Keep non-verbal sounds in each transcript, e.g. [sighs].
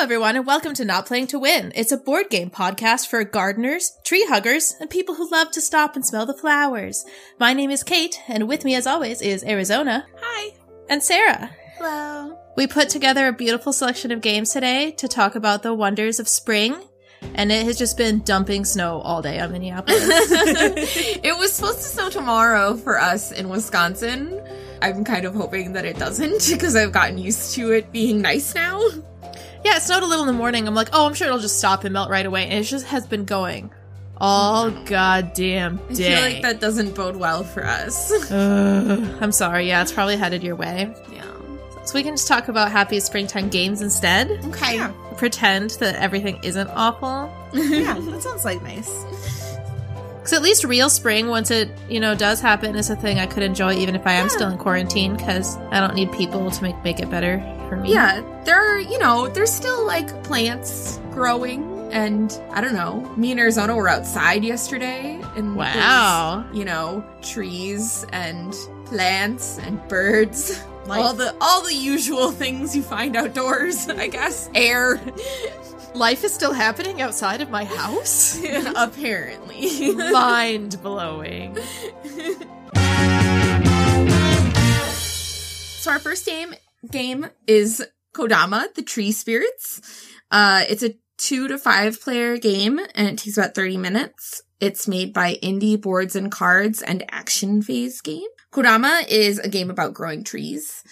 Hello, everyone, and welcome to Not Playing to Win. It's a board game podcast for gardeners, tree huggers, and people who love to stop and smell the flowers. My name is Kate, and with me, as always, is Arizona. Hi. And Sarah. Hello. We put together a beautiful selection of games today to talk about the wonders of spring, and it has just been dumping snow all day on Minneapolis. [laughs] [laughs] it was supposed to snow tomorrow for us in Wisconsin. I'm kind of hoping that it doesn't [laughs] because I've gotten used to it being nice now. Yeah, it snowed a little in the morning. I'm like, oh, I'm sure it'll just stop and melt right away. And it just has been going all goddamn day. I feel like that doesn't bode well for us. [laughs] uh, I'm sorry. Yeah, it's probably headed your way. Yeah. So we can just talk about happy springtime games instead. Okay. Yeah. Pretend that everything isn't awful. [laughs] yeah, that sounds like nice. Because at least real spring, once it, you know, does happen, is a thing I could enjoy even if I am Yeah. still in quarantine because I don't need people to make, make it better for me. Yeah, there are, you know, there's still like plants growing. And I don't know, me and Arizona were outside yesterday. And Wow. you know, trees and plants and birds. Life. [laughs] All the all the usual things you find outdoors, [laughs] I guess. Air. Life is still happening outside of my house? [laughs] Apparently. Mind blowing. So our first game game is Kodama, the Tree Spirits. Uh, it's a two to five player game and it takes about 30 minutes. It's made by Indie Boards and Cards and Action Phase Game. Kodama is a game about growing trees.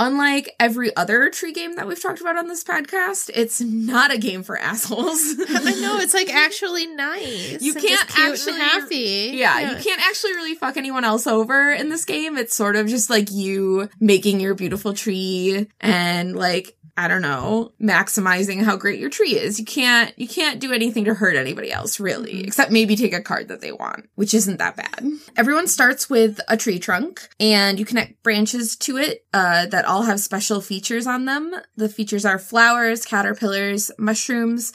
Unlike every other tree game that we've talked about on this podcast, it's not a game for assholes. [laughs] I know, it's like actually nice. You can't actually- happy. Yeah, you can't actually really fuck anyone else over in this game. It's sort of just like you making your beautiful tree and like I don't know, maximizing how great your tree is. You can't you can't do anything to hurt anybody else really, except maybe take a card that they want, which isn't that bad. Everyone starts with a tree trunk and you connect branches to it uh, that all have special features on them. The features are flowers, caterpillars, mushrooms,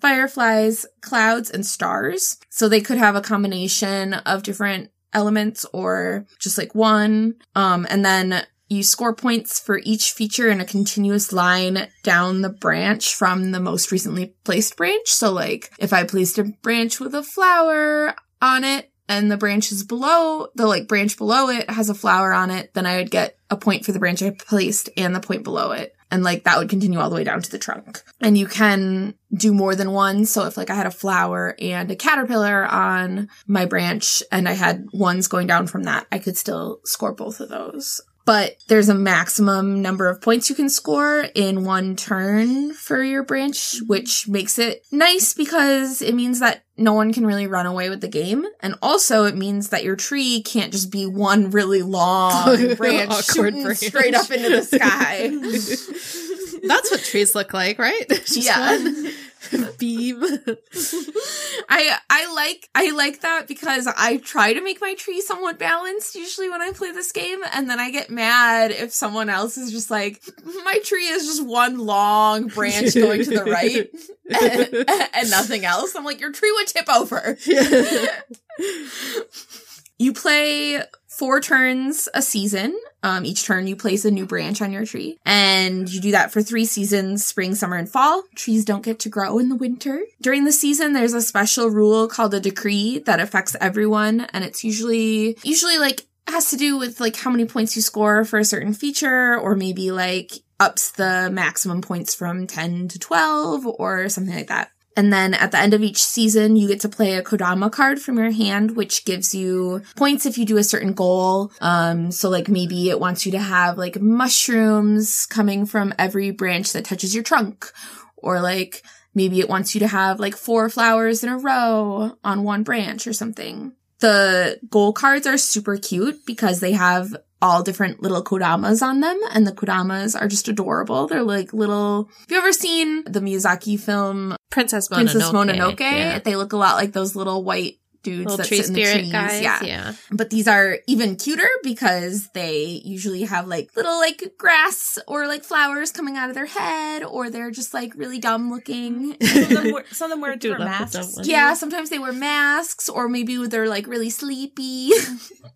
fireflies, clouds, and stars. So they could have a combination of different elements or just like one. Um, and then you score points for each feature in a continuous line down the branch from the most recently placed branch. So like if I placed a branch with a flower on it and the branches below, the like branch below it has a flower on it, then I would get a point for the branch I placed and the point below it. And like that would continue all the way down to the trunk. And you can do more than one. So if like I had a flower and a caterpillar on my branch and I had ones going down from that, I could still score both of those. But there's a maximum number of points you can score in one turn for your branch, mm-hmm. which makes it nice because it means that no one can really run away with the game. And also it means that your tree can't just be one really long [laughs] branch shooting branch. straight up into the sky. [laughs] [laughs] That's what trees look like, right? Just Yeah. one [laughs] beam. I I like I like that because I try to make my tree somewhat balanced usually when I play this game and then I get mad if someone else is just like my tree is just one long branch going to the right and, [laughs] and nothing else. I'm like your tree would tip over. You play four turns a season. Um, each turn you place a new branch on your tree. And you do that for three seasons, spring, summer, and fall. Trees don't get to grow in the winter. During the season, there's a special rule called a decree that affects everyone. And it's usually, usually like, has to do with like how many points you score for a certain feature or maybe like ups the maximum points from 10 to 12 or something like that. And then at the end of each season, you get to play a Kodama card from your hand, which gives you points if you do a certain goal. Um, so like maybe it wants you to have like mushrooms coming from every branch that touches your trunk. Or like maybe it wants you to have like four flowers in a row on one branch or something. The goal cards are super cute because they have all different little kodamas on them and the kodamas are just adorable. They're like little, have you ever seen the Miyazaki film Princess Mononoke. Princess Mononoke. Yeah. They look a lot like those little white dudes Little that tree sit in the spirit trees. guys. Yeah. yeah. But these are even cuter because they usually have like little like grass or like flowers coming out of their head or they're just like really dumb looking. [laughs] Some of them wear, some of them wear [laughs] do different the masks. yeah, sometimes they wear masks or maybe they're like really sleepy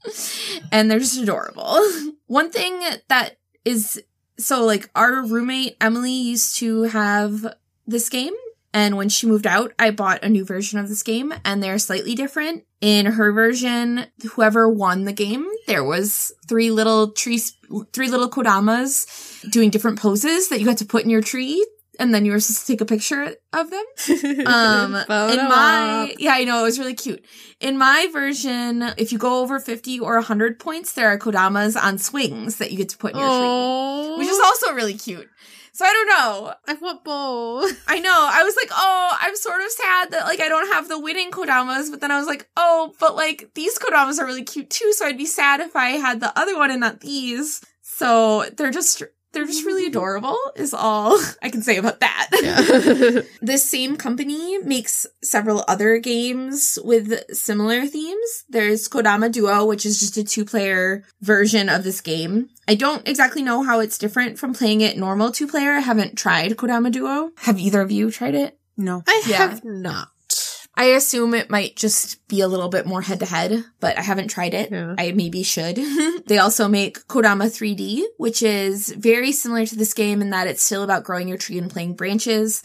[laughs] and they're just adorable. One thing that is so like our roommate Emily used to have this game. And when she moved out, I bought a new version of this game and they're slightly different. In her version, whoever won the game, there was three little trees, three little kodamas doing different poses that you got to put in your tree. And then you were supposed to take a picture of them. [laughs] Um, in my, op. yeah, I know, it was really cute. In my version, if you go over 50 or 100 points, there are kodamas on swings that you get to put in your tree, Oh, which is also really cute. So I don't know. I want both. I know. I was like, oh, I'm sort of sad that like I don't have the winning kodamas, but then I was like, oh, but like these kodamas are really cute too, so I'd be sad if I had the other one and not these. So they're just they're just really [laughs] adorable is all [laughs] I can say about that. [laughs] Yeah. This same company makes several other games with similar themes. There's Kodama Duo, which is just a two player version of this game. I don't exactly know how it's different from playing it normal two player. I haven't tried Kodama Duo. Have either of you tried it? No. I Yeah. have not. I assume it might just be a little bit more head to head, but I haven't tried it. Yeah. I maybe should. [laughs] they also make Kodama 3D, which is very similar to this game in that it's still about growing your tree and playing branches,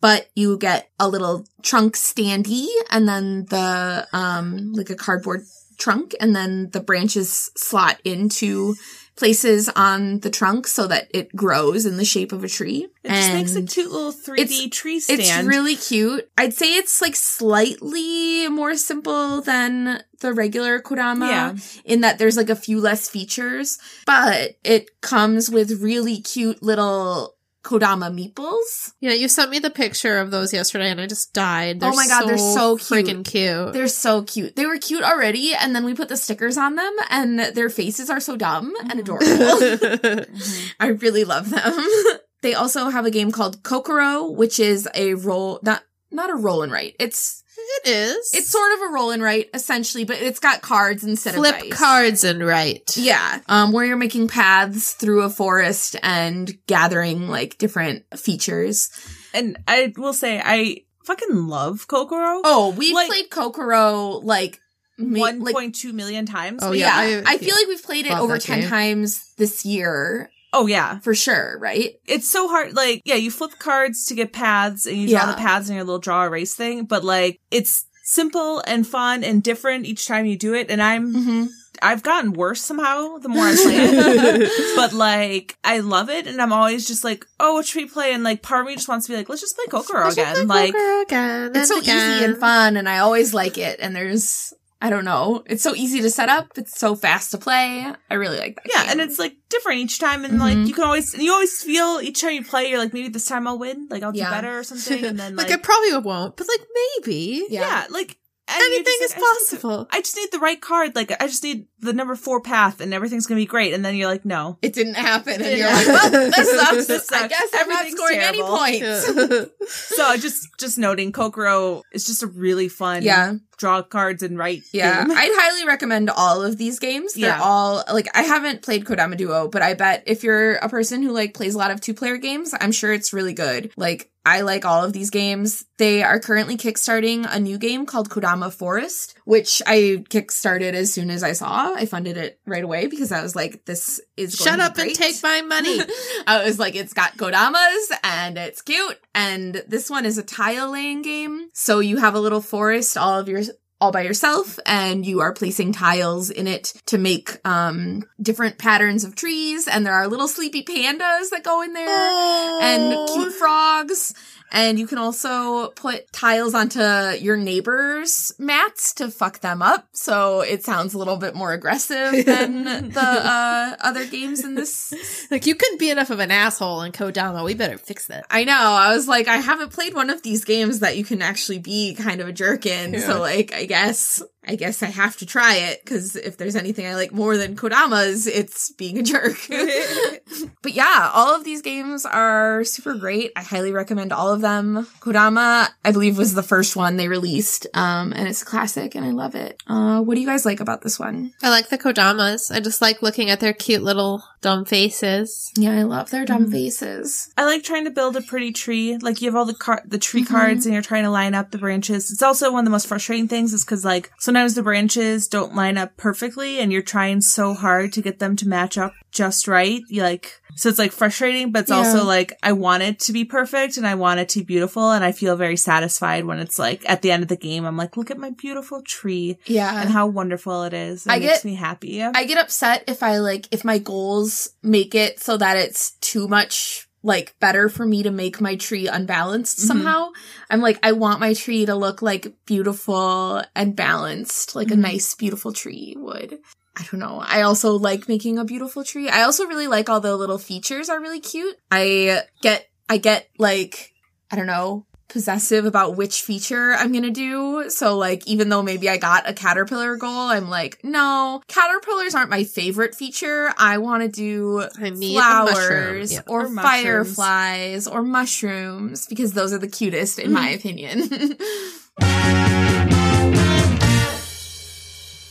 but you get a little trunk standee and then the, um, like a cardboard trunk and then the branches slot into places on the trunk so that it grows in the shape of a tree. It just makes a cute little 3D it's- tree stand. it's really cute. I'd say it's like slightly more simple than the regular Kodama Yeah. in that there's like a few less features, but it comes with really cute little Kodama meeples. Yeah, you sent me the picture of those yesterday, and I just died. Oh my God, they're so cute. freaking cute. They're so cute. They were cute already, and then we put the stickers on them, and their faces are so dumb and adorable. Mhm. [laughs] I really love them. [laughs] they also have a game called Kokoro, which is a roll, not, not a roll and write. It's, it is. it's sort of a roll and write essentially, but it's got cards instead flip of dice. cards and write. Yeah. Um, where you're making paths through a forest and gathering like different features. And I will say, I fucking love Kokoro. Oh, we've Like- played Kokoro like, ma- One like point two million times. Oh, yeah, yeah, I- I, feel like we've played it over 10 game. times this year Oh yeah. for sure, right? It's so hard. Like, yeah, you flip cards to get paths and you draw Yeah. the paths in your little draw erase thing, but like, it's simple and fun and different each time you do it. And I'm, Mm-hmm. I've gotten worse somehow the more I play it. [laughs] but like, I love it. And I'm always just like, oh, what should we play? And like, part of me just wants to be like, let's just play Kokoro Let's again. play Like, Kokoro again. It's so and easy and fun, and I always like it. And there's, I don't know, it's so easy to set up. It's so fast to play. I really like that. yeah, game. and it's like different each time. And Mhm. like, you can always, and you always feel each time you play, you're like, maybe this time I'll win. Like, I'll do better or something. And then like, [laughs] like, I probably won't, but like maybe Yeah. yeah, like, anything just is like, I just possible. I just need the right card. Like I just need the number four path, and everything's gonna be great. And then you're like, no. it didn't happen, and you're like, well, this [laughs] sucks. This I sucks. guess I'm not Everything's scoring any terrible. points. [laughs] So just just noting, Kokoro is just a really fun. Yeah. Draw cards and write. Yeah, game. [laughs] I'd highly recommend all of these games. They're Yeah. all like I haven't played Kodama Duo, but I bet if you're a person who like plays a lot of two player games, I'm sure it's really good. Like I like all of these games. They are currently kickstarting a new game called Kodama Forest, which I kickstarted as soon as I saw. I funded it right away because I was like, this is Shut up and take my money. [laughs] I was like, it's got Kodamas and it's cute. And this one is a tile laying game. So you have a little forest all of your all by yourself and you are placing tiles in it to make um different patterns of trees and there are little sleepy pandas that go in there and Oh. cute frogs and you can also put tiles onto your neighbors' mats to fuck them up. So it sounds a little bit more aggressive [laughs] than the uh, other games in this [laughs] Like you couldn't be enough of an asshole in Kodama. We better fix that. I know. I was like, I haven't played one of these games that you can actually be kind of a jerk in. Yeah. So like, I guess, I guess I have to try it because if there's anything I like more than Kodama's, it's being a jerk. [laughs] but yeah, all of these games are super great. I highly recommend all of them. Kodama, I believe, was the first one they released. Um, and it's a classic and I love it. Uh, what do you guys like about this one? I like the Kodamas. I just like looking at their cute little dumb faces. Yeah, I love their dumb Mhm. faces. I like trying to build a pretty tree. Like you have all the car- the tree Mhm. cards, and you're trying to line up the branches. It's also one of the most frustrating things, is because like sometimes sometimes the branches don't line up perfectly and you're trying so hard to get them to match up just right. You like, so it's like frustrating, but it's Yeah. also like, I want it to be perfect and I want it to be beautiful. And I feel very satisfied when it's like at the end of the game, I'm like, look at my beautiful tree Yeah. and how wonderful it is. It I makes get- me happy. I get upset if I like if my goals make it so that it's too much like better for me to make my tree unbalanced Mhm. somehow. I'm like I want my tree to look like beautiful and balanced like Mhm. a nice beautiful tree would. I don't know. I also like making a beautiful tree. I also really like all the little features are really cute. I get I get like I don't know, possessive about which feature I'm gonna do. So like, even though maybe I got a caterpillar goal, I'm like, no, caterpillars aren't my favorite feature. I want to do flowers yeah. or, Or fireflies or mushrooms because those are the cutest in my mm-hmm. opinion. [laughs]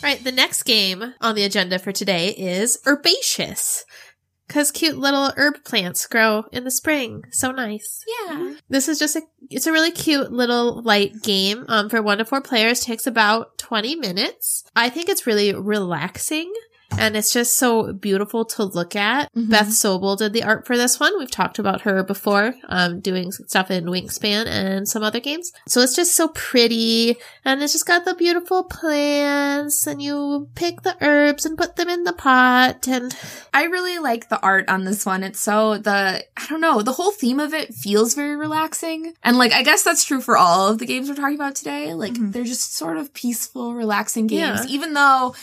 Right, the next game on the agenda for today is Herbaceous. Because cute little herb plants grow in the spring. So nice. yeah. This is just a, it's a really cute little light game. Um, for one to four players takes about 20 minutes. I think it's really relaxing. And it's just so beautiful to look at. Mhm. Beth Sobel did the art for this one. We've talked about her before, um, doing stuff in Wingspan and some other games. So it's just so pretty. And it's just got the beautiful plants. And you pick the herbs and put them in the pot. And I really like the art on this one. It's so the I don't know, the whole theme of it feels very relaxing. And like I guess that's true for all of the games we're talking about today. Like Mhm. they're just sort of peaceful, relaxing games. Yeah. Even though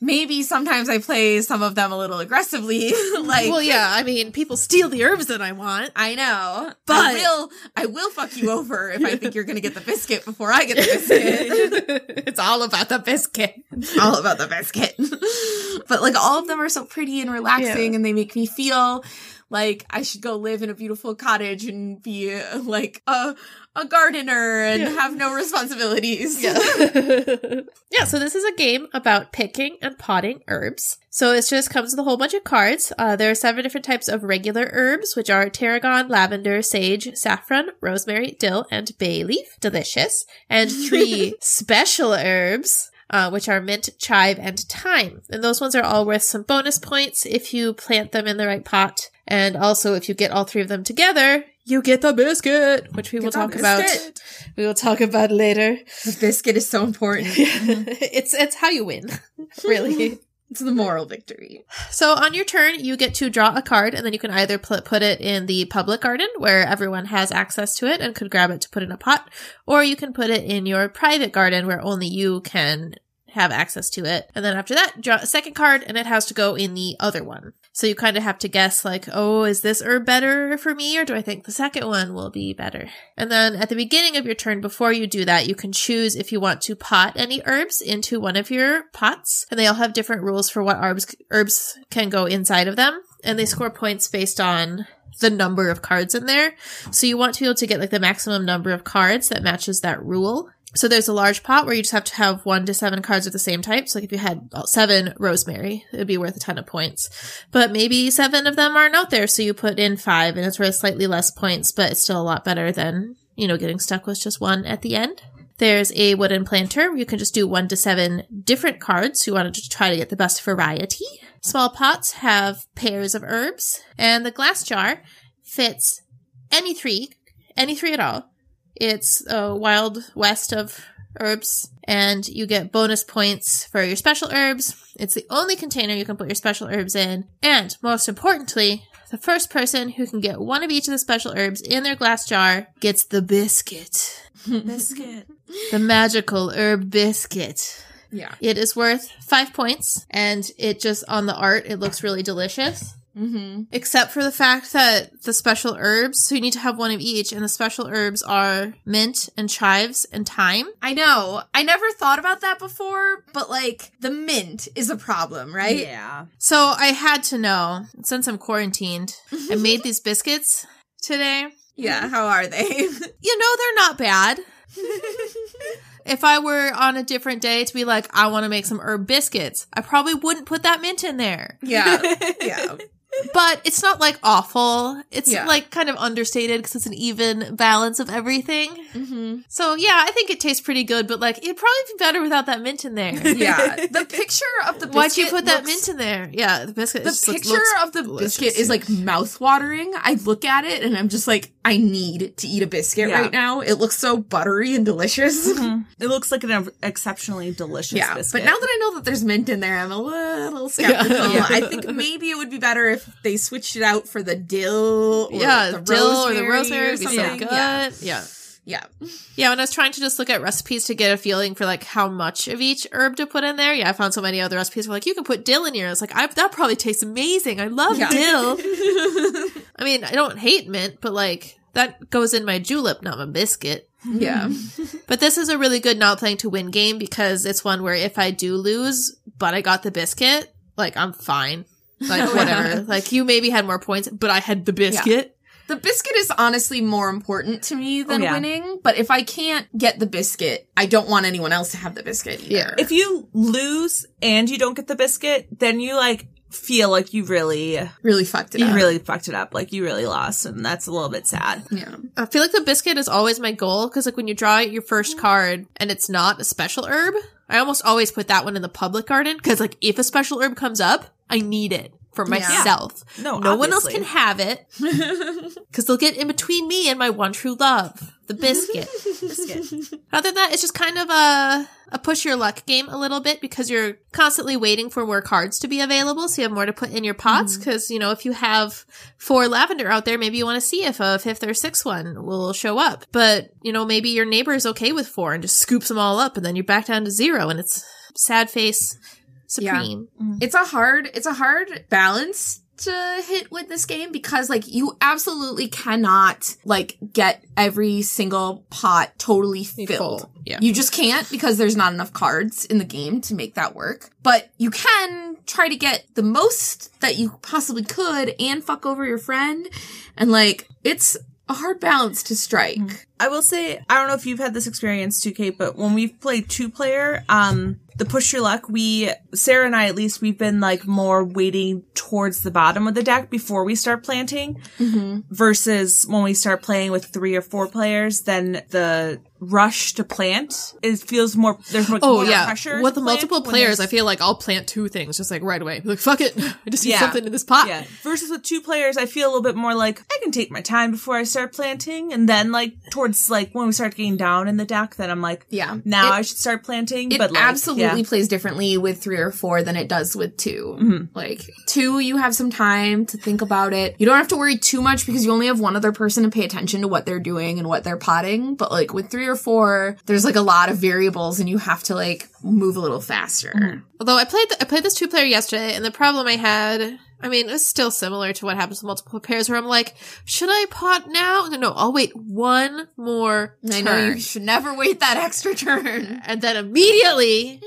maybe sometimes I play some of them a little aggressively. [laughs] like well, yeah, I mean, people steal the herbs that I want. I know. But- I will I will fuck you over if I think you're gonna get the biscuit before I get the biscuit. [laughs] it's all about the biscuit. all about the biscuit. [laughs] but like all of them are so pretty and relaxing Yeah. and they make me feel like I should go live in a beautiful cottage and be like a a gardener and Yeah. have no responsibilities. Yeah. [laughs] yeah, so this is a game about picking and potting herbs. So it just comes with a whole bunch of cards. Uh, there are seven different types of regular herbs, which are tarragon, lavender, sage, saffron, rosemary, dill, and bay leaf. Delicious. And three [laughs] special herbs. Uh, which are mint, chive, and thyme. And those ones are all worth some bonus points if you plant them in the right pot. And also, if you get all three of them together, you get the biscuit, which we will Get the talk about. We will talk about later. The biscuit is so important. [laughs] it's it's how you win, [laughs] really. It's the moral victory. so on your turn, you get to draw a card, and then you can either put put it in the public garden where everyone has access to it and could grab it to put in a pot, or you can put it in your private garden where only you can have access to it. And then after that, draw a second card, and it has to go in the other one. So you kind of have to guess, like, oh, is this herb better for me, or do I think the second one will be better? And then at the beginning of your turn, before you do that, you can choose if you want to pot any herbs into one of your pots. And they all have different rules for what herbs, herbs can go inside of them. And they score points based on the number of cards in there. So you want to be able to get like the maximum number of cards that matches that rule. So there's a large pot where you just have to have one to seven cards of the same type. So like if you had seven rosemary, it'd be worth a ton of points. But maybe seven of them aren't out there, so you put in five and it's worth slightly less points, but it's still a lot better than, you know, getting stuck with just one at the end. There's a wooden planter you can just do one to seven different cards. You want to try to get the best variety. Small pots have pairs of herbs, and the glass jar fits any three, any three at all. It's a wild west of herbs, and you get bonus points for your special herbs. It's the only container you can put your special herbs in, and most importantly, the first person who can get one of each of the special herbs in their glass jar gets the biscuit. [laughs] Biscuit. The magical herb biscuit. Yeah. It is worth five points, and it just on the art, it looks really delicious. Mm-hmm. Except for the fact that the special herbs, so you need to have one of each, and the special herbs are mint and chives and thyme. I know. I never thought about that before, but like the mint is a problem, right? Yeah. So I had to know, since I'm quarantined, I [laughs] made these biscuits today. Yeah. How are they? [laughs] You know, they're not bad. [laughs] If I were on a different day to be like, I want to make some herb biscuits, I probably wouldn't put that mint in there. yeah. Yeah. But it's not like awful. It's Yeah. like kind of understated because it's an even balance of everything. Mm-hmm. So yeah, I think it tastes pretty good, but like it'd probably be better without that mint in there. [laughs] Yeah, [laughs] the picture of the biscuit Why'd you put that mint in there? Yeah, the biscuit. The just looks- picture looks of the delicious. biscuit is like mouth-watering. I look at it and I'm just like, I need to eat a biscuit Yeah. right now. It looks so buttery and delicious. [laughs] It looks like an exceptionally delicious Yeah, biscuit. but now that I know that there's mint in there, I'm a little skeptical. Yeah. I think maybe it would be better if they switched it out for the dill, or yeah, the dill or the rosemary or would be so something. good. Yeah. yeah. yeah, Yeah, when I was trying to just look at recipes to get a feeling for like how much of each herb to put in there, yeah, I found so many other recipes where like you can put dill in here. I was like, I, that probably tastes amazing. I love Yeah. dill. [laughs] I mean, I don't hate mint, but like that goes in my julep, not my biscuit. yeah. [laughs] But this is a really good not playing to win game because it's one where if I do lose, but I got the biscuit, like I'm fine. Like oh, whatever. like you maybe had more points, but I had the biscuit. The biscuit is honestly more important to me oh, than Oh, yeah. winning. But if I can't get the biscuit, I don't want anyone else to have the biscuit either. Yeah. if you lose and you don't get the biscuit, then you like feel like you really, really fucked it you up. really fucked it up. Like you really lost, and that's a little bit sad. yeah. I feel like the biscuit is always my goal because, like, when you draw your first mm. card and it's not a special herb, I almost always put that one in the public garden because, like, if a special herb comes up, I need it for myself. No, no one else can have it [laughs] because they'll get in between me and my one true love, the biscuit. [laughs] Biscuit. Other than that, it's just kind of a a push your luck game a little bit because you're constantly waiting for more cards to be available, so you have more to put in your pots. Mm-hmm. Because you know, if you have four lavender out there, maybe you want to see if a fifth or sixth one will show up. But you know, maybe your neighbor is okay with four and just scoops them all up, and then you're back down to zero, and it's sad face supreme. it's a hard it's a hard balance to hit with this game because like you absolutely cannot like get every single pot totally filled. Yeah. You just can't because there's not enough cards in the game to make that work. But you can try to get the most that you possibly could and fuck over your friend. And like it's a hard balance to strike. I will say, I don't know if you've had this experience too, Kate, but when we've played two player, um, the push your luck, we, Sarah and I at least, we've been like more waiting towards the bottom of the deck before we start planting mm-hmm. versus when we start playing with three or four players, then the rush to plant, it feels more, there's more, Oh more yeah, pressure. with the multiple players, I feel like I'll plant two things just like right away. Like fuck it, [laughs] I just need Yeah. something in this pot. Yeah. Versus with two players, I feel a little bit more like I can take my time before I start planting, and then like towards like when we start getting down in the deck, then I'm like, Yeah. now It- I should start planting. It but like, absolutely yeah. plays differently with three or four than it does with 2 Mm-hmm. Like two, you have some time to think about it. You don't have to worry too much because you only have one other person to pay attention to what they're doing and what they're potting. But like with three or four, there's like a lot of variables and you have to like move a little faster. Mm-hmm. Although I played the, I played this two player yesterday, and the problem I had, I mean, it's still similar to what happens with multiple pairs, where I'm like, should I pot now? No, no, I'll wait one more I turn. know you should never wait that extra turn. [laughs] and then immediately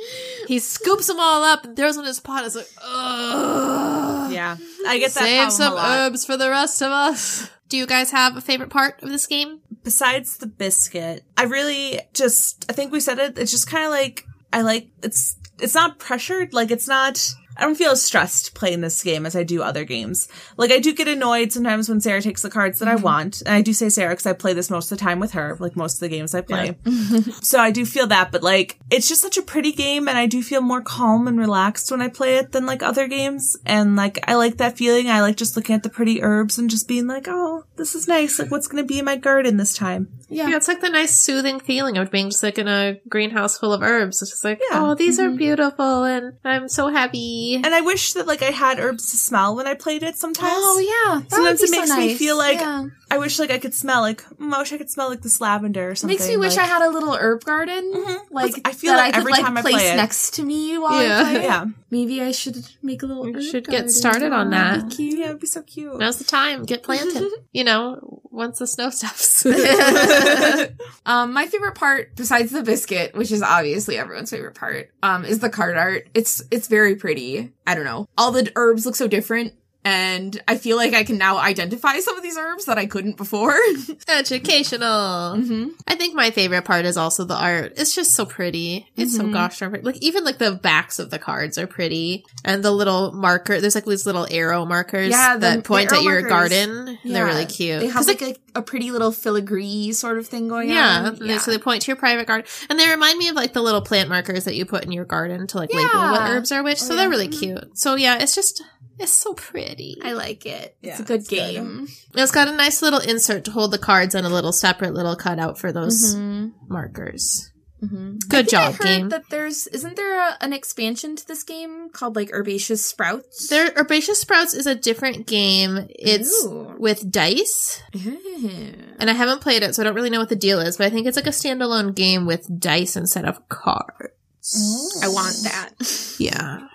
he scoops them all up and throws them in his pot. It's like, ugh. Yeah, I get that. Save some a lot. herbs for the rest of us. Do you guys have a favorite part of this game? Besides the biscuit, I really just I think we said it. It's just kind of like I like it's it's not pressured. Like it's not. I don't feel as stressed playing this game as I do other games. Like I do get annoyed sometimes when Sarah takes the cards that I mm-hmm. want, and I do say Sarah because I play this most of the time with her, like most of the games I play. [laughs] so I do feel that, but like it's just such a pretty game, and I do feel more calm and relaxed when I play it than like other games. And like I like that feeling. I like just looking at the pretty herbs and just being like, oh, this is nice. Like what's gonna be in my garden this time? Yeah. Yeah, it's like the nice soothing feeling of being just like in a greenhouse full of herbs. It's just like, Yeah. oh, these are mm-hmm. beautiful and I'm so happy. And I wish that like I had herbs to smell when I played it sometimes. Oh yeah. That Sometimes it makes so me feel like Yeah. I wish like I could smell like mm, I wish I could smell like this lavender or something. Makes me wish like- I had a little herb garden, Mhm. like I feel that that I could every like time I place play it. next to me while Yeah. I play. it. Yeah, Maybe I should make a little. You herb should get started on That'd that. be cute. yeah, it'd be so cute. Now's the time. Get planted. [laughs] you know, once the snow stops. [laughs] [laughs] um, my favorite part, besides the biscuit, which is obviously everyone's favorite part, um, is the card art. It's it's very pretty. I don't know. All the herbs look so different and I feel like I can now identify some of these herbs that I couldn't before. [laughs] Educational. hmm I think my favorite part is also the art. It's just so pretty. It's so Mhm. gosh darn pretty. Like even like the backs of the cards are pretty, and the little marker. There's like these little arrow markers Yeah, the- that point at your markers. garden. They're really cute. They have like a, a pretty little filigree sort of thing going yeah, on. they- so they point to your private garden, and they remind me of like the little plant markers that you put in your garden to like label what herbs are which. So Oh, they're yeah. really Mhm. cute. So yeah, it's just it's so pretty. I like it. Yeah, it's a good it's good. game. It's got a nice little insert to hold the cards and a little separate little cutout for those Mhm. markers. Mhm. Good I think job, I heard game. That there's isn't there a, an expansion to this game called like Herbaceous Sprouts? There, Herbaceous Sprouts is a different game. It's Ooh. with dice, and I haven't played it, so I don't really know what the deal is. But I think it's like a standalone game with dice instead of cards. I want that. [laughs] Yeah,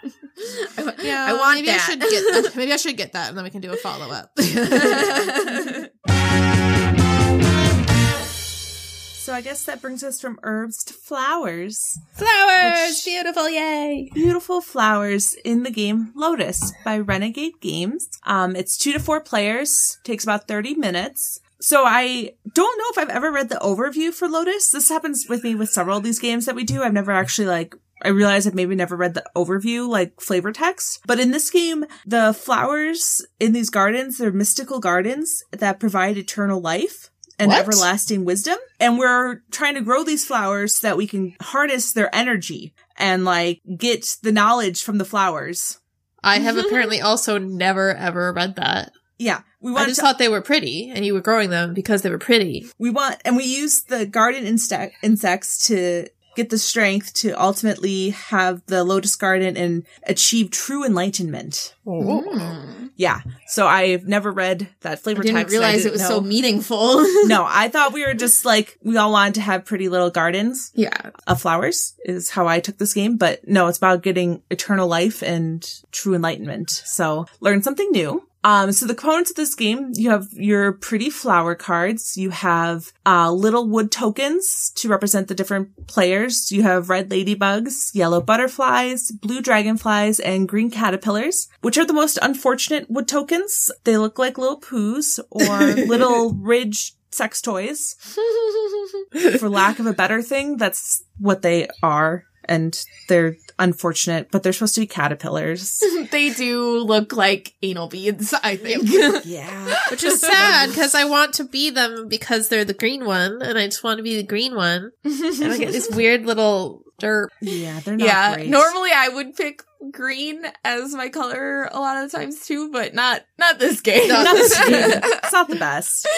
I, yeah. I want maybe that. I should get. That. [laughs] Maybe I should get that, and then we can do a follow up. [laughs] So I guess that brings us from herbs to flowers. Flowers, Which- beautiful, yay! Beautiful flowers in the game Lotus by Renegade Games. Um, it's two to four players, takes about 30 minutes. So I don't know if I've ever read the overview for Lotus. This happens with me with several of these games that we do. I've never actually like I realize I've maybe never read the overview, like flavor text. But in this game, the flowers in these gardens, they're mystical gardens that provide eternal life and What? everlasting wisdom. And we're trying to grow these flowers so that we can harness their energy and like get the knowledge from the flowers. I have mm-hmm. apparently also never ever read that. Yeah. We I just to, thought they were pretty, and you were growing them because they were pretty. we want, and we use the garden insta- insects to get the strength to ultimately have the lotus garden and achieve true enlightenment. Mm. Yeah. So I've never read that flavor I didn't text. and I realize it didn't was so meaningful. [laughs] no, I thought we were [laughs] just like, we all wanted to have pretty little gardens yeah. of flowers is how I took this game. But no, it's about getting eternal life and true enlightenment. So learn something new. Um, so the components of this game, you have your pretty flower cards. You have, uh, little wood tokens to represent the different players. You have red ladybugs, yellow butterflies, blue dragonflies, and green caterpillars, which are the most unfortunate wood tokens. They look like little poos or [laughs] little ridge sex toys [laughs] for lack of a better thing, that's what they are. And they're unfortunate, but they're supposed to be caterpillars. [laughs] they do look like anal beads, I think. [laughs] yeah. Which is [laughs] sad because I want to be them because they're the green one, and I just want to be the green one. And I get these weird little derp. Yeah, they're not yeah, great. normally I would pick green as my color a lot of the times too, but not not this game. Not Not this game. It's not the best.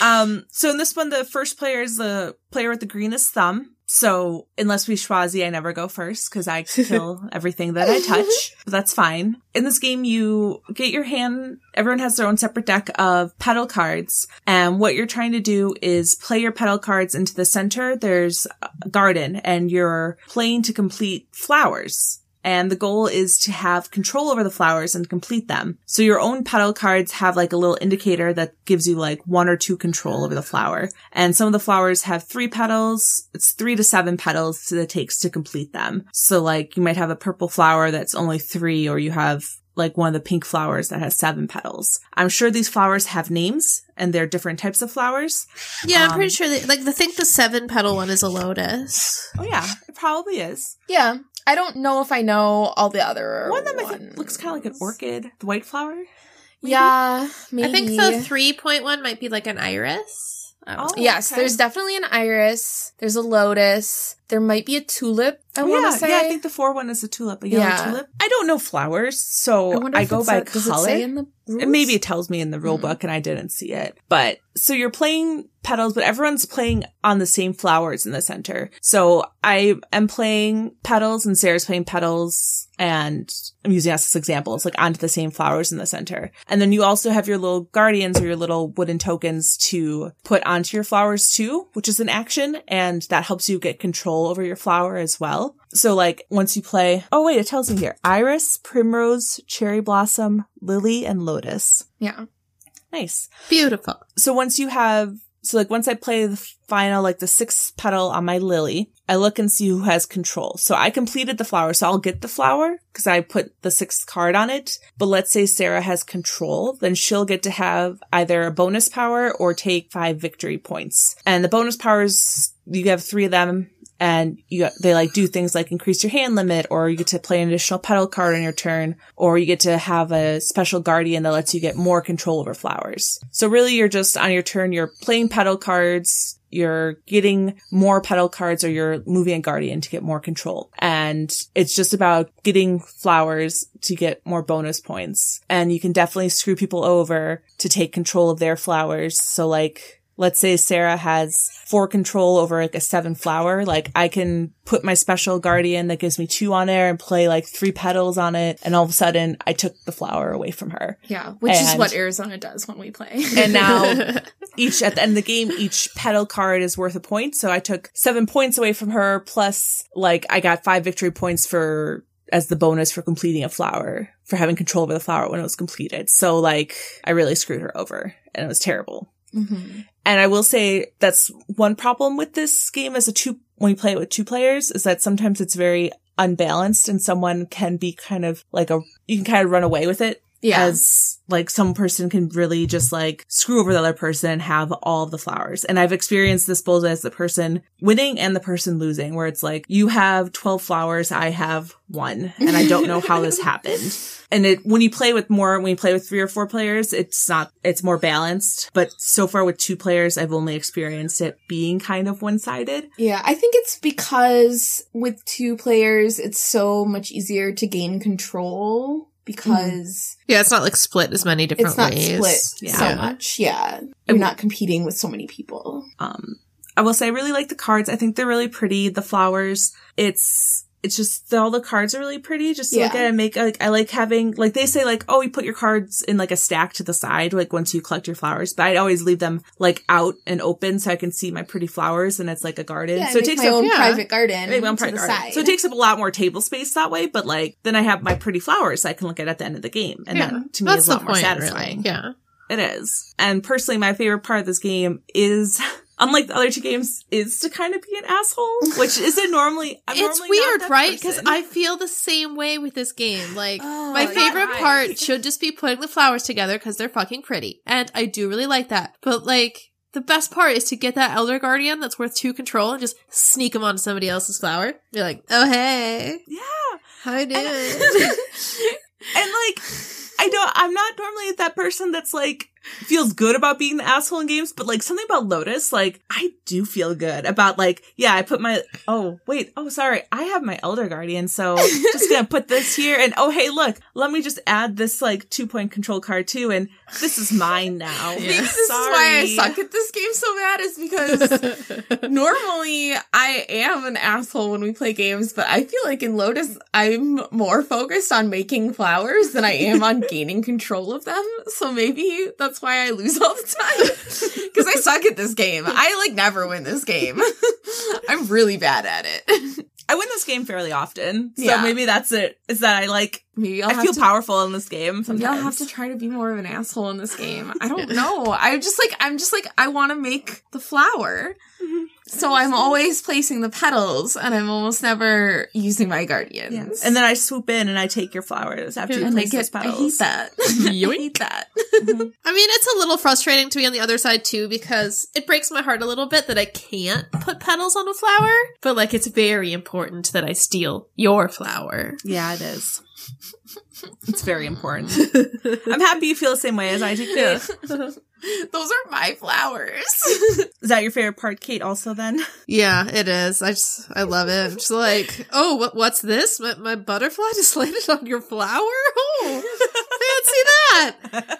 Um, so in this one, the first player is the player with the greenest thumb. So unless we schwazi, I never go first because I kill [laughs] everything that I touch. But [laughs] that's fine. In this game, you get your hand. Everyone has their own separate deck of petal cards, and what you're trying to do is play your petal cards into the center. There's a garden, and you're playing to complete flowers. And the goal is to have control over the flowers and complete them. So your own petal cards have like a little indicator that gives you like one or two control over the flower. And some of the flowers have three petals. It's three to seven petals that it takes to complete them. So like you might have a purple flower that's only three or you have like one of the pink flowers that has seven petals. I'm sure these flowers have names and they're different types of flowers. Yeah, I'm Um, pretty sure that, like, I think the seven petal one is a lotus. Oh yeah, it probably is. yeah. I don't know if I know all the other One of them I ones. think looks kind of like an orchid. The white flower. maybe? Yeah, maybe. I think the 3.1 might be like an iris. Oh. Yes, okay. there's definitely an iris. There's a lotus. There might be a tulip. I Oh, want yeah, to say. yeah, I think the four one is a tulip, a yellow Yeah. tulip. I don't know flowers, so I I, go by a- color. It say in the And maybe it tells me in the rule Hmm. book and I didn't see it. But so you're playing petals, but everyone's playing on the same flowers in the center. So I am playing petals and Sarah's playing petals and I'm using us as examples, like onto the same flowers in the center. And then you also have your little guardians or your little wooden tokens to put onto your flowers too, which is an action and that helps you get control over your flower as well. So like once you play, oh wait, it tells me here, iris, primrose, cherry blossom, lily, and lotus. yeah. Nice. Beautiful. So once you have so like once I play the final, like the sixth petal on my lily, I look and see who has control. So I completed the flower, so I'll get the flower because I put the sixth card on it. But let's say Sarah has control, then she'll get to have either a bonus power or take five victory points. And the bonus powers, you have three of them and you they like do things like increase your hand limit or you get to play an additional petal card on your turn or you get to have a special guardian that lets you get more control over flowers. So really you're just on your turn you're playing petal cards you're getting more petal cards or you're moving a guardian to get more control. And it's just about getting flowers to get more bonus points. And you can definitely screw people over to take control of their flowers. So like let's say Sarah has four control over like a seven flower, like I can put my special guardian that gives me two on air and play like three petals on it. And all of a sudden I took the flower away from her. Yeah, which is what Arizona does when we play. And now [laughs] each at the end of the game, each petal card is worth a point. So I took seven points away from her plus like I got five victory points for as the bonus for completing a flower for having control over the flower when it was completed. So like I really screwed her over and it was terrible. Mhm. And I will say that's one problem with this game as a two, when you play it with two players is that sometimes it's very unbalanced and someone can be kind of like a, you can kind of run away with it Yeah. as like some person can really just like screw over the other person and have all the flowers. And I've experienced this both as the person winning and the person losing, where it's like you have 12 flowers, I have one, and I don't know how this [laughs] happened. And it, when you play with more, when you play with three or four players, it's not, it's more balanced. But so far with two players, I've only experienced it being kind of one sided. Yeah, I think it's because with two players, it's so much easier to gain control because Yeah, it's not like split as many different it's not ways. split Yeah. so much. Yeah. You're not competing with so many people. Um, I will say I really like the cards. I think they're really pretty. The flowers, it's, it's just all the cards are really pretty. Just to look at it and make like I like having like they say like oh you put your cards in like a stack to the side like once you collect your flowers, but I always leave them like out and open so I can see my pretty flowers and it's like a garden. Yeah, so it takes my up own yeah. private garden make my own private the garden. side. So it takes up a lot more table space that way. But like then I have my pretty flowers I can look at at the end of the game, and Yeah, that to me is a lot more point, satisfying. really. Yeah. It is. And personally, my favorite part of this game is, [laughs] unlike the other two games, is to kind of be an asshole, which isn't normally. I'm it's normally weird, right? Because. I feel the same way with this game. Like, Oh, my favorite right. part should just be putting the flowers together because they're fucking pretty. And I do really like that. But, like, the best part is to get that Elder Guardian that's worth two control and just sneak them onto somebody else's flower. You're like, oh, hey. yeah. How you doing? And like, I don't, I'm not normally that person that's like, feels good about being the asshole in games, but like something about Lotus, like, I do feel good about like, yeah, I put my, oh, wait, oh, sorry, I have my Elder Guardian, so [laughs] just gonna put this here, and oh, hey, look, let me just add this like two point control card too, and this is mine now. Maybe this is why I suck at this game so bad is because [laughs] normally I am an asshole when we play games, but I feel like in Lotus I'm more focused on making flowers than I am on [laughs] gaining control of them. So maybe that's why I lose all the time. [laughs] Because I suck at this game. I like never win this game. [laughs] I'm really bad at it. I win this game fairly often, so Yeah. maybe that's it. Is that I like Maybe I'll I feel to powerful in this game. Maybe Sometimes I'll have to try to be more of an asshole in this game. I [laughs] don't know. I just like I'm just like I want to make the flower. Mm-hmm. So I'm always placing the petals and I'm almost never using my guardians. Yeah. And then I swoop in and I take your flowers after you and I place get those I hate petals. that. [laughs] [laughs] I hate that. I mean, it's a little frustrating to be on the other side too because it breaks my heart a little bit that I can't put petals on a flower. But like, it's very important that I steal your flower. Yeah, it is. It's very important. [laughs] I'm happy you feel the same way as I do. Kate. [laughs] Those are my flowers. [laughs] Is that your favorite part, Kate? Also, then [laughs] Yeah, it is. I just, I love it. I'm just like, oh, what, what's this? My, my butterfly just landed on your flower? Oh, fancy that.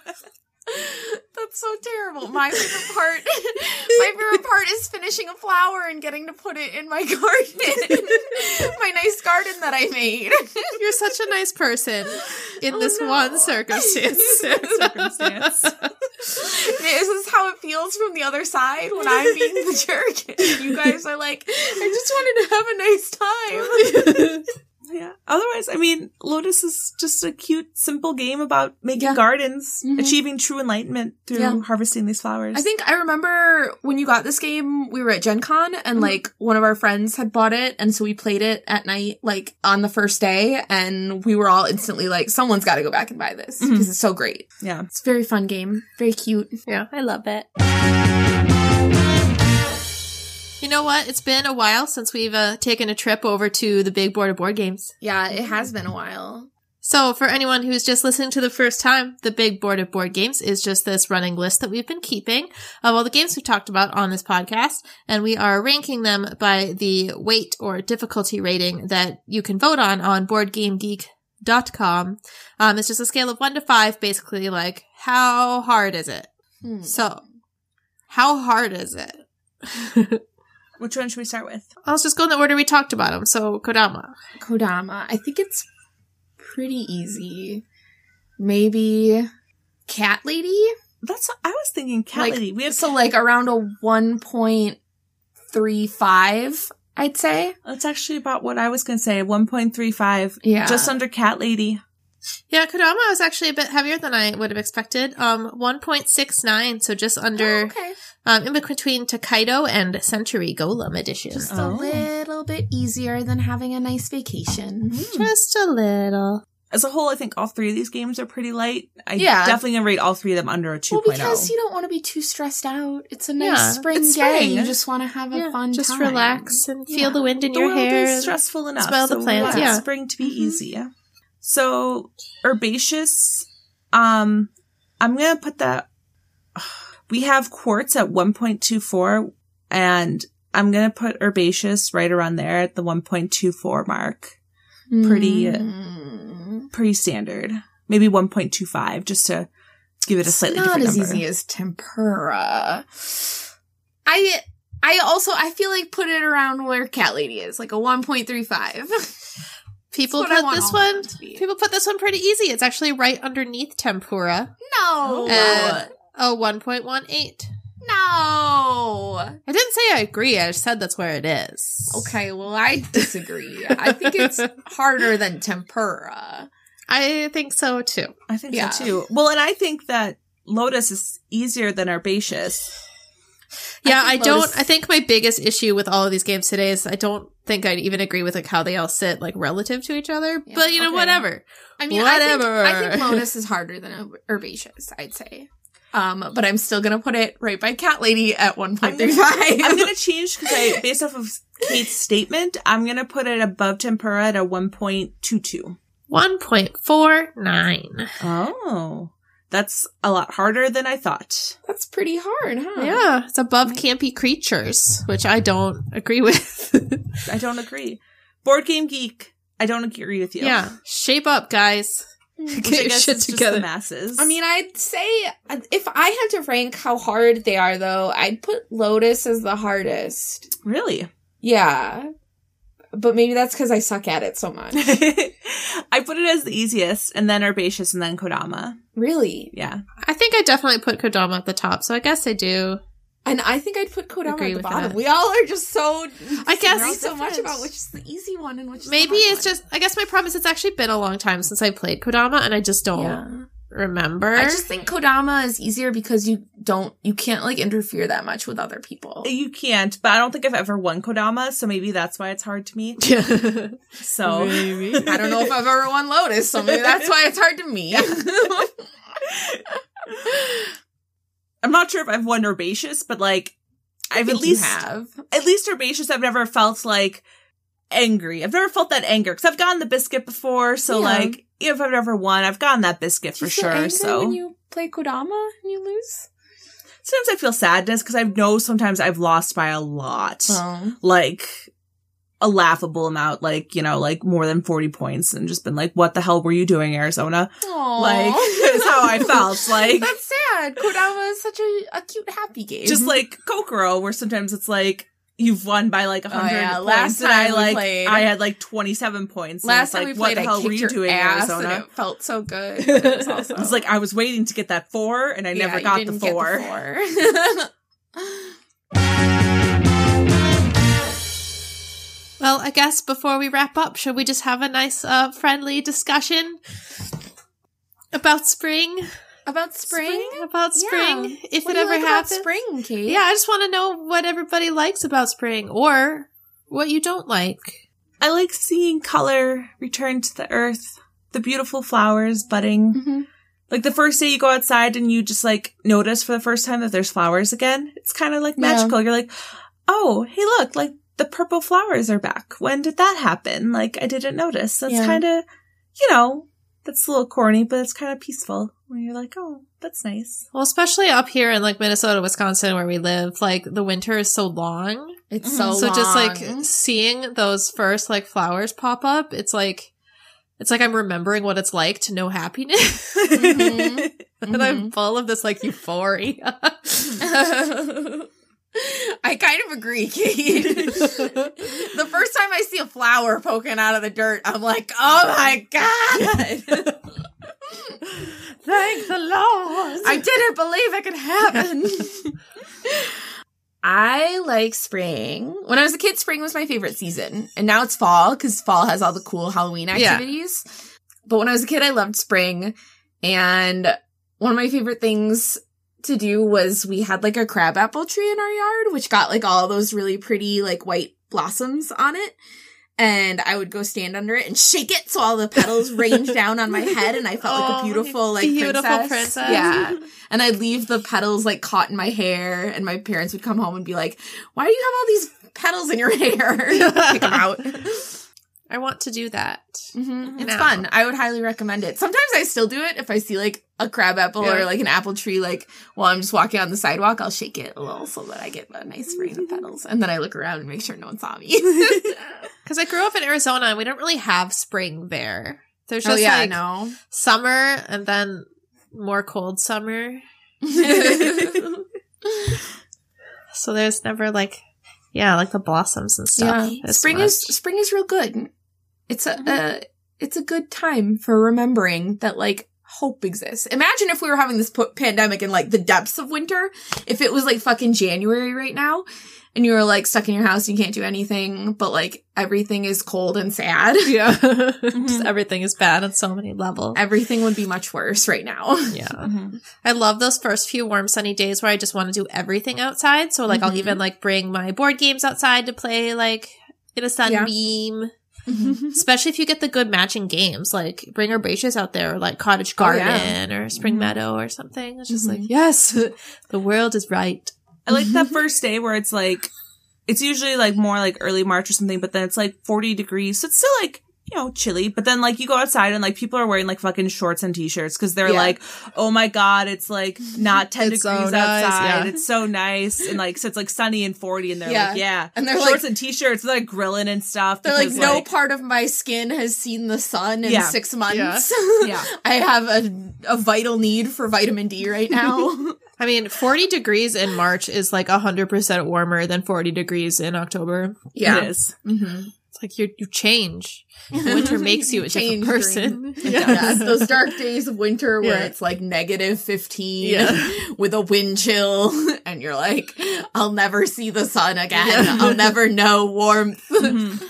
That's so terrible. My favorite part [laughs] my favorite part is finishing a flower and getting to put it in my [laughs] garden. [laughs] my nice garden that I made. You're such a nice person in Oh, this no. one circumstance. circumstance. this is how it feels from the other side when I'm being the jerk. And you guys are like, I just wanted to have a nice time. Yeah. Otherwise, I mean, Lotus is just a cute, simple game about making Yeah. gardens, Mhm. achieving true enlightenment through Yeah. harvesting these flowers. I think I remember when you got this game, we were at Gen Con and Mhm. like one of our friends had bought it. And so we played it at night, like on the first day. And we were all instantly like, someone's got to go back and buy this because it's so great. Yeah. It's a very fun game. Very cute. Yeah, I love it. You know what? It's been a while since we've uh, taken a trip over to the big board of board games. Yeah, it has been a while. So, for anyone who's just listening to the first time, the big board of board games is just this running list that we've been keeping of all the games we've talked about on this podcast, and we are ranking them by the weight or difficulty rating that you can vote on on BoardGameGeek.com. Um, it's just a scale of one to five, basically like how hard is it? Hmm. So, how hard is it? [laughs] Which one should we start with? Let's just go in the order we talked about them. So, Kodama. Kodama. I think it's pretty easy. Maybe Cat Lady? That's I was thinking Cat Like, Lady. We have So like around a 1.35, I'd say. that's actually about what I was gonna say. One point three five. Yeah. Just under Cat Lady. Yeah, Kodama was actually a bit heavier than I would have expected. Um, 1.69, so just under, Oh, okay. um, in between Tokaido and Century Golem edition. Just Just, a Oh. little bit easier than having a nice vacation. Just a little. As a whole, I think all three of these games are pretty light. I Yeah. definitely gonna rate all three of them under a two oh. Well, because you don't want to be too stressed out. It's a nice Yeah, spring it's day. spring. You just want to have a Yeah, fun just time. relax and feel Yeah. the wind in the your world hair. is stressful enough. smell the so we plants, yeah. spring to be Mhm. easy. So herbaceous. Um, I'm gonna put that. [sighs] We have quartz at 1.24, and I'm gonna put herbaceous right around there at the 1.24 mark. Pretty, Mm. Pretty standard. Maybe 1.25, just to give it a It's slightly not different as number. easy as tempura. I I also I feel like put it around where Cat Lady is, like a one point three five. [laughs] People That's what I put this one, them to be. people put this one pretty easy. It's actually right underneath Tempura. No, oh, And a 1.18. no. I didn't say I agree. I just said that's where it is. Okay, well I disagree. I think it's [laughs] harder than tempura. I think so too. I think Yeah. so too. Well, and I think that Lotus is easier than herbaceous. Yeah, I, think don't. Lotus- I think my biggest issue with all of these games today is I don't think I'd even agree with like how they all sit like relative to each other. Yeah, but you know, okay. whatever. I mean, Whatever. I think, I think [laughs] Lotus is harder than herb- herbaceous. I'd say. Um, but I'm still gonna put it right by Cat Lady at one point three five. I'm gonna [laughs] change because I, based off of Kate's statement, I'm gonna put it above tempura at a 1.22. 1.49. Oh, that's a lot harder than I thought. That's pretty hard, huh? Yeah, it's above campy creatures, which I don't agree with. [laughs] I don't agree. Board Game Geek, I don't agree with you. yeah, shape up, guys. Hmm. [laughs] Which Get I your guess shit is just together. the masses. I mean, I'd say if I had to rank how hard they are, though, I'd put Lotus as the hardest. really. Yeah. But maybe that's because I suck at it so much. [laughs] I put it as the easiest, and then herbaceous, and then Kodama. really? Yeah. I think I definitely put Kodama at the top, so I guess I do. And I think I'd put Kodama Agree at the with bottom. that. We all are just so. I guess- know so much about which is the easy one and which is the Maybe hard it's one. just. I guess my problem is it's actually been a long time since I played Kodama, and I just don't Yeah. Remember. I just think Kodama is easier because you don't, you can't like interfere that much with other people. You can't, but I don't think I've ever won Kodama, so maybe that's why it's hard to me. [laughs] So Maybe. [laughs] I don't know if I've ever won Lotus, so maybe that's why it's hard to me. [laughs] I'm not sure if I've won herbaceous, but like I I've at least have. at least herbaceous I've never felt like angry. I've never felt that anger because I've gotten the biscuit before. So Yeah. like if I've ever won, I've gotten that biscuit Do for sure. angry So when you play Kodama and you lose, sometimes I feel sadness because I know sometimes I've lost by a lot, oh. like a laughable amount, like you know, like more than forty points, and just been like, "What the hell were you doing, Arizona?" Like [laughs] is how I felt. [laughs] Like that's sad. Kodama is such a, a cute, happy game. just like Kokoro, where sometimes it's like you've won by like a Oh, hundred yeah. points, Last and I time like played- I had like twenty seven points. last it's time like, we what played, the hell I were kicked you your doing, ass, Arizona? and it felt so good. [laughs] It was awesome. It's like I was waiting to get that four, and I Yeah, never you got the didn't get four. four. [laughs] Well, I guess before we wrap up, should we just have a nice, uh, friendly discussion about spring? About spring? About spring, Yeah. if What it do you ever like about happens. spring, Kate? Yeah, I just want to know what everybody likes about spring, or what you don't like. I like seeing color return to the earth, the beautiful flowers budding. hmm Like the first day you go outside and you just like notice for the first time that there's flowers again. It's kind of like Yeah. magical. You're like, oh, hey, look, like the purple flowers are back. When did that happen? Like I didn't notice. That's Yeah. kind of, you know, that's a little corny, but it's kind of peaceful. When you're like, oh, that's nice. Well, especially up here in like Minnesota, Wisconsin, where we live, like the winter is so long. It's Mhm. so so just like seeing those first like flowers pop up, it's like it's like I'm remembering what it's like to know happiness. Mhm. [laughs] and I'm full of this like euphoria. [laughs] [laughs] [laughs] I kind of agree, Kate. [laughs] the first time I see a flower poking out of the dirt, I'm like, oh my god! [laughs] Thank the Lord. I didn't believe it could happen. I like spring. When I was a kid, spring was my favorite season. And now it's fall because fall has all the cool Halloween Yeah. activities. But when I was a kid, I loved spring. And one of my favorite things to do was we had like a crabapple tree in our yard, which got like all those really pretty like white blossoms on it. And I would go stand under it and shake it so all the petals [laughs] rained down on my head and I felt like Oh, a beautiful like beautiful princess. princess. Yeah. [laughs] And I'd leave the petals like caught in my hair and my parents would come home and be like, why do you have all these petals in your hair? [laughs] Pick them out. I want to do that. hmm It's Now. fun. I would highly recommend it. Sometimes I still do it if I see like a crab apple Yeah. or like an apple tree, like while I'm just walking on the sidewalk, I'll shake it a little so that I get a nice rain of petals. And then I look around and make sure no one saw me. [laughs] [laughs] Because I grew up in Arizona and we don't really have spring there. There's oh just yeah, I like know. summer and then more cold summer. [laughs] So there's never like, yeah, like the blossoms and stuff. yeah, spring much. is spring is real good. It's a, Mm-hmm. uh, it's a good time for remembering that like hope exists. Imagine if we were having this p- pandemic in like the depths of winter. If it was like fucking January right now, and you were like stuck in your house and you can't do anything, but like everything is cold and sad. [laughs] yeah. Mm-hmm. Just everything is bad on so many levels. Everything would be much worse right now. Yeah. Mhm. [laughs] I love those first few warm sunny days where I just want to do everything outside. So like I'll Mhm. even like bring my board games outside to play like in a sunbeam. Especially if you get the good matching games, like bring Herbaceous out there or like Cottage Oh, Garden yeah. or Spring Mhm. Meadow or something. It's just Mhm. like, yes, [laughs] the world is right. I like that [laughs] first day where it's like, it's usually like more like early March or something, but then it's like 40 degrees. So it's still like, you know, chilly. But then like you go outside and like people are wearing like fucking shorts and t-shirts because they're Yeah. like, oh my God, it's like not 10 It's so degrees nice, outside. yeah. It's so nice. And like, so it's like sunny and 40 and they're Yeah. like, yeah. And they're shorts like- and t-shirts. They're like grilling and stuff. They're like, because, no part of my skin has seen the sun in Yeah. six months. [laughs] Yeah. [laughs] I have a, a vital need for vitamin D right now. [laughs] I mean, 40 degrees in March is like 100% warmer than 40 degrees in October. Yeah. It is. Mm-hmm. It's like you you change. [laughs] Winter makes you a different Change person. [laughs] Yeah, those dark days of winter where Yeah. it's like negative 15 Yeah. [laughs] with a wind chill and you're like, I'll never see the sun again. I'll never know warmth. Mhm.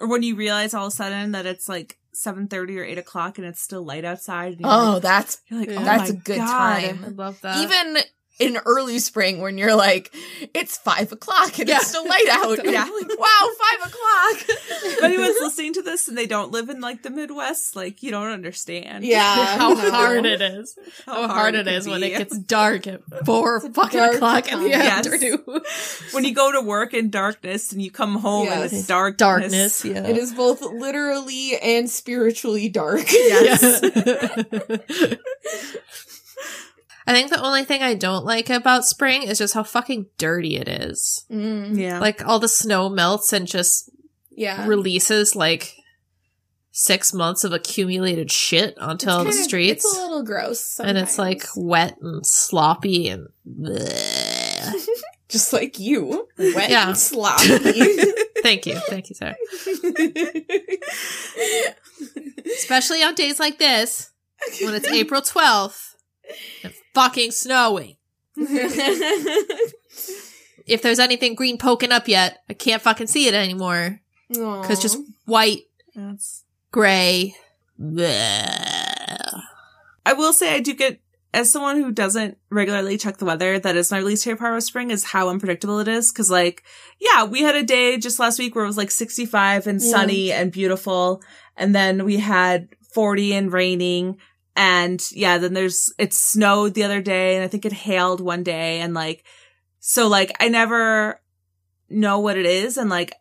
Or when you realize all of a sudden that it's like 7.30 or 8 o'clock and it's still light outside. And you're Oh, like, that's you're like, Yeah. oh That's my a good God. time. I love that. even in early spring when you're like, it's five o'clock and Yeah. it's still light out. [laughs] Yeah. Like, [laughs] wow, five o'clock. [laughs] if anyone's listening to this and they don't live in like the Midwest, like you don't understand. Yeah. how no. hard it is. How, hard, it can is when it gets dark at four fucking o'clock in the. Yes. afternoon. when you go to work in darkness and you come home Yes. and it's dark. Darkness, yeah. It is both literally and spiritually dark. Yes. I think the only thing I don't like about spring is just how fucking dirty it is. Mm, Yeah. Like all the snow melts and just yeah. releases like six months of accumulated shit onto all the It's kinda- streets. It's a little gross. and it's like wet and sloppy and bleh. [laughs] just like you, wet Yeah. and [laughs] sloppy. thank you thank you sir [laughs] especially on days like this when it's april 12th and fucking snowing [laughs] if there's anything green poking up yet i can't fucking see it anymore because just white, That's. gray. bleh. I will say I do get as someone who doesn't regularly check the weather, that is my least favorite part of spring is how unpredictable it is. Cause like, yeah, we had a day just last week where it was like 65 and Yeah. sunny and beautiful. And then we had 40 and raining. And yeah, then there's, it snowed the other day and I think it hailed one day. And like, so like, I never know what it is. And like,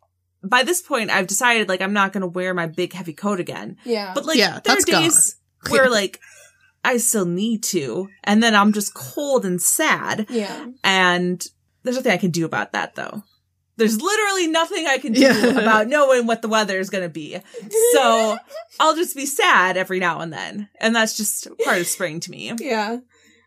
by this point, I've decided like, I'm not going to wear my big heavy coat again. Yeah. But like, Yeah, there are that's gone. days where like I still need to, and then I'm just cold and sad, yeah. and there's nothing I can do about that though. There's literally nothing I can do Yeah. [laughs] about knowing what the weather is going to be. So [laughs] I'll just be sad every now and then, and that's just part of spring to me. Yeah.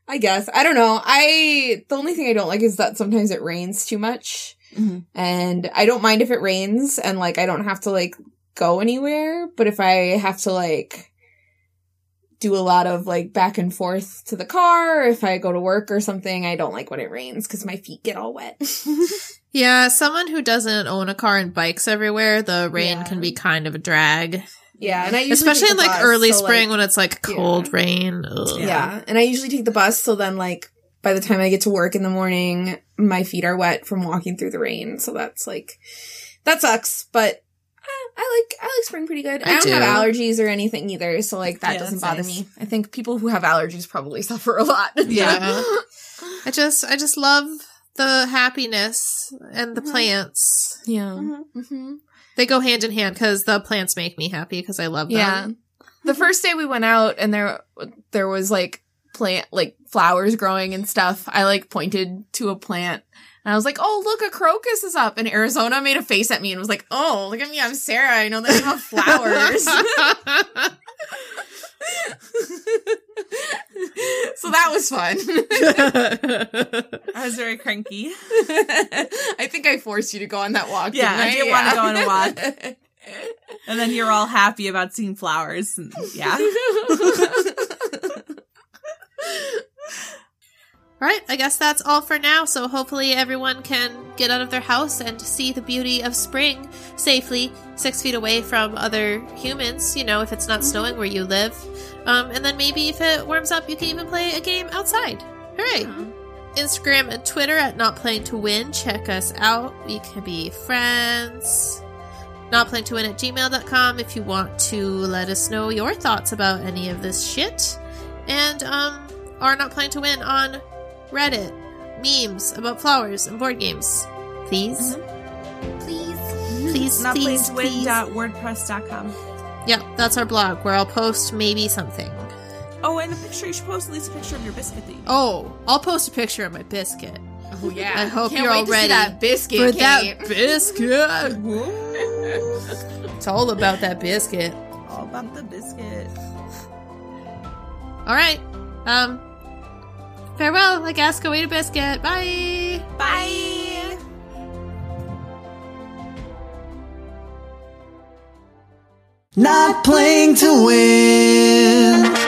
I guess. I don't know. I the only thing I don't like is that sometimes it rains too much. Mhm. And I don't mind if it rains and like I don't have to like go anywhere, but if I have to like do a lot of like back and forth to the car, if I go to work or something, I don't like when it rains cuz my feet get all wet. [laughs] Yeah, someone who doesn't own a car and bikes everywhere, the rain Yeah. can be kind of a drag. yeah, and I usually Especially in like bus, early so, spring like- when it's like cold rain. Ugh. Yeah. And I usually take the bus, so then like by the time I get to work in the morning, my feet are wet from walking through the rain. So that's like that sucks. But I like I like spring pretty good. I, I don't have allergies or anything either, so like that Yeah, doesn't bother nice. me. I think people who have allergies probably [laughs] suffer a lot. Yeah. [laughs] I just I just love the happiness and the Mhm. plants. yeah. Mhm. hmm They go hand in hand because the plants make me happy because I love them. Yeah. The first day we went out and there there was like plant like flowers growing and stuff. I like pointed to a plant and I was like, "Oh, look, a crocus is up." And Arizona made a face at me and was like, "Oh, look at me, I'm Sarah. I know that you have flowers." [laughs] so that was fun. [laughs] I was very cranky. [laughs] I think I forced you to go on that walk. Yeah, didn't I did wanna go on a walk. And then you're all happy about seeing flowers. And, yeah. All right, I guess that's all for now. So hopefully everyone can get out of their house and see the beauty of spring safely, six feet away from other humans. You know, if it's not snowing where you live, um, and then maybe if it warms up, you can even play a game outside. All right. Instagram and Twitter at Not Playing to Win. Check us out. We can be friends. Not playing to win at gmail.com if you want to let us know your thoughts about any of this shit. And, um, or not playing to win on Reddit. Memes about flowers and board games. Please. Please. Please, Not please, please. wordpress.com. Yeah, that's our blog where I'll post maybe something. Oh, and a picture. You should post at least a picture of your biscuit that Oh, I'll post a picture of my biscuit. Oh yeah. I hope Can't you're wait all to see ready that biscuit For Kate. that biscuit. [laughs] It's all about that biscuit. All about the biscuit. All right. Um. Farewell. I guess. Go eat a biscuit. Bye. Bye. Not playing to win.